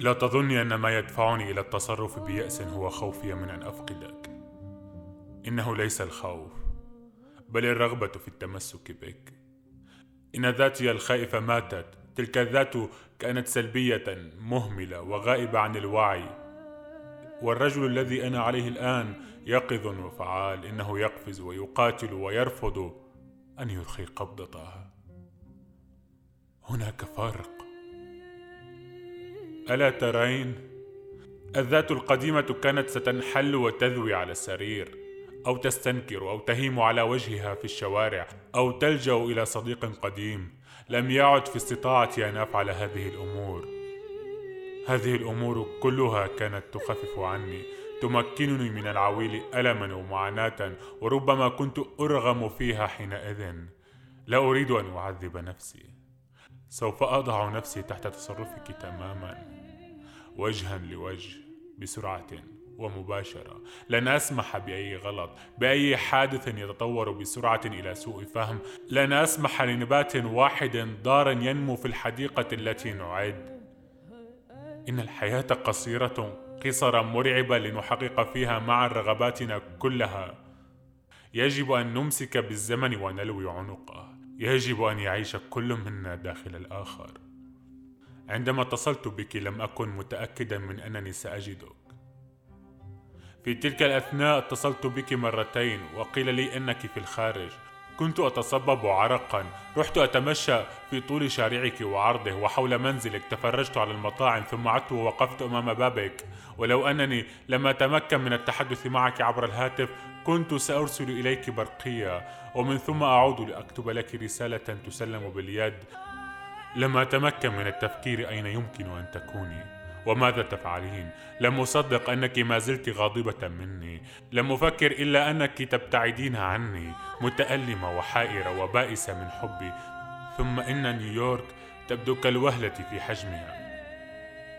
لا تظني أن ما يدفعني إلى التصرف بيأس هو خوفي من أن أفقدك. إنه ليس الخوف بل الرغبة في التمسك بك. إن ذاتي الخائفة ماتت تلك الذات كانت سلبية مهملة وغائبة عن الوعي. والرجل الذي أنا عليه الآن يقظ وفعال إنه يقفز ويقاتل ويرفض أن يرخي قبضته هناك فرق. ألا ترين؟ الذات القديمة كانت ستنحل وتذوي على السرير أو تستنكر أو تهيم على وجهها في الشوارع أو تلجأ إلى صديق قديم لم يعد في استطاعتي أن أفعل هذه الأمور. هذه الأمور كلها كانت تخفف عني تمكنني من العويل ألما ومعاناة وربما كنت أرغم فيها حينئذ. لا أريد أن أعذب نفسي. سوف أضع نفسي تحت تصرفك تماما. وجها لوجه بسرعة ومباشرة. لن أسمح بأي غلط بأي حادث يتطور بسرعة إلى سوء فهم. لن أسمح لنبات واحد ضار ينمو في الحديقة التي نعد. إن الحياة قصيرة قصرا مرعبة لنحقق فيها معا رغباتنا كلها. يجب أن نمسك بالزمن ونلوي عنقه. يجب أن يعيش كل منا داخل الآخر. عندما اتصلت بك لم أكن متأكدا من أنني سأجدك. في تلك الأثناء اتصلت بك مرتين وقيل لي أنك في الخارج. كنت أتصبب عرقا. رحت أتمشى في طول شارعك وعرضه وحول منزلك تفرجت على المطاعم ثم عدت ووقفت أمام بابك. ولو أنني لم أتمكن من التحدث معك عبر الهاتف كنت سأرسل إليك برقية. ومن ثم أعود لأكتب لك رسالة تسلم باليد. لم أتمكن من التفكير أين يمكن أن تكوني؟ وماذا تفعلين؟ لم أصدق أنك ما زلت غاضبة مني. لم أفكر إلا أنك تبتعدين عني متألمة وحائرة وبائسة من حبي. ثم إن نيويورك تبدو كالوهلة في حجمها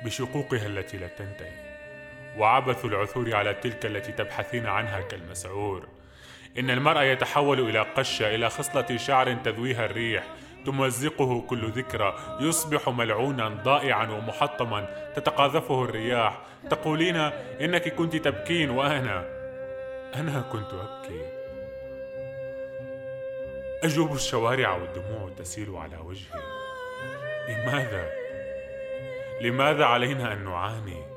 بشقوقها التي لا تنتهي. وعبث العثور على تلك التي تبحثين عنها كالمسعور. إن المرء يتحول إلى قشة إلى خصلة شعر تذويها الريح. تمزقه كل ذكرى يصبح ملعونا ضائعا ومحطما تتقاذفه الرياح. تقولين إنك كنت تبكين وأنا أنا كنت أبكي. أجوب الشوارع والدموع تسيل على وجهي. لماذا؟ لماذا علينا أن نعاني؟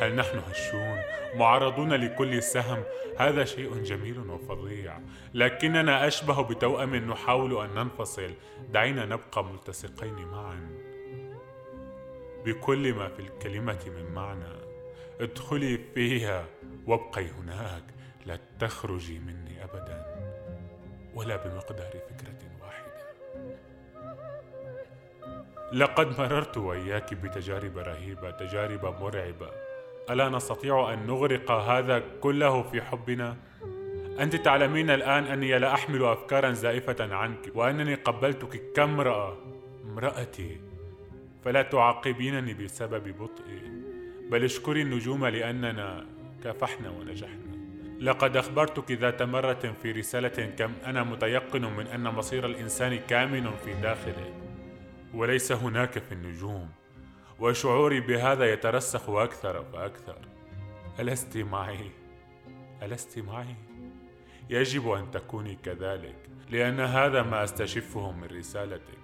هل نحن هشون؟ معرضون لكل سهم؟ هذا شيء جميل وفظيع. لكننا أشبه بتوأم نحاول أن ننفصل. دعينا نبقى ملتصقين معا. بكل ما في الكلمة من معنى. ادخلي فيها وابقي هناك. لا تخرجي مني ابدا. ولا بمقدار فكرة واحدة. لقد مررت واياك بتجارب رهيبة تجارب مرعبة. ألا نستطيع أن نغرق هذا كله في حبنا؟ أنت تعلمين الآن أني لا أحمل افكارا زائفة عنك وأنني قبلتك كامرأة امرأتي. فلا تعاقبينني بسبب بطئي بل اشكري النجوم لأننا كافحنا ونجحنا. لقد أخبرتك ذات مرة في رسالة كم أنا متيقن من أن مصير الإنسان كامن في داخله وليس هناك في النجوم. وشعوري بهذا يترسخ أكثر فأكثر ألست معي؟ ألست معي؟ يجب أن تكوني كذلك لأن هذا ما أستشفه من رسالتك.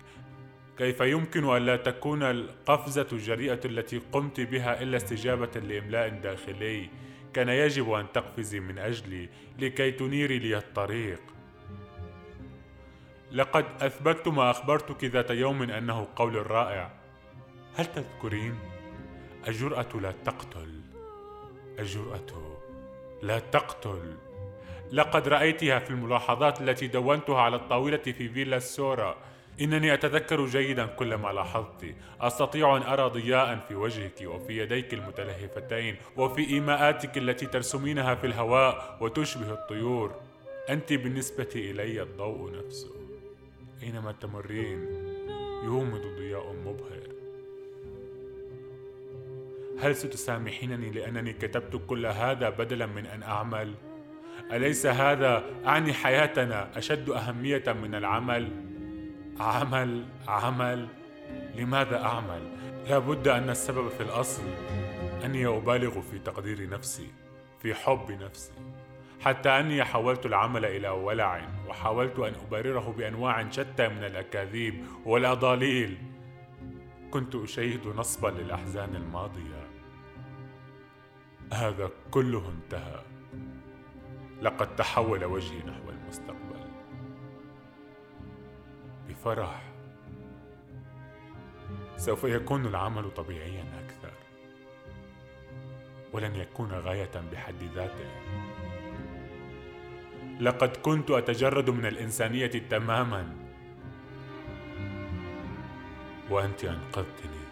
كيف يمكن ألا تكون القفزة الجريئة التي قمت بها إلا استجابة لإملاء داخلي؟ كان يجب أن تقفزي من أجلي لكي تنيري لي الطريق. لقد أثبتت ما أخبرتك ذات يوم أنه قول رائع. هل تذكرين الجرأة لا تقتل؟ الجرأة لا تقتل. لقد رأيتها في الملاحظات التي دونتها على الطاولة في فيلا سورا. إنني أتذكر جيدا كل ما لاحظت. أستطيع أن أرى ضياء في وجهك وفي يديك المتلهفتين وفي إيماءاتك التي ترسمينها في الهواء وتشبه الطيور. أنت بالنسبة إلي الضوء نفسه. أينما تمرين يومض ضياء مبهر. هل ستسامحينني لأنني كتبت كل هذا بدلا من أن أعمل؟ أليس هذا أعني حياتنا أشد أهمية من العمل؟ عمل عمل لماذا أعمل؟ لا بد أن السبب في الأصل أني أبالغ في تقدير نفسي في حب نفسي حتى أني حولت العمل إلى ولع وحاولت أن أبرره بأنواع شتى من الأكاذيب والأضاليل كنت أشيد نصبا للأحزان الماضية. هذا كله انتهى. لقد تحول وجهي نحو المستقبل. بفرح. سوف يكون العمل طبيعيا أكثر. ولن يكون غاية بحد ذاته. لقد كنت أتجرد من الإنسانية تماما. وأنت أنقذتني.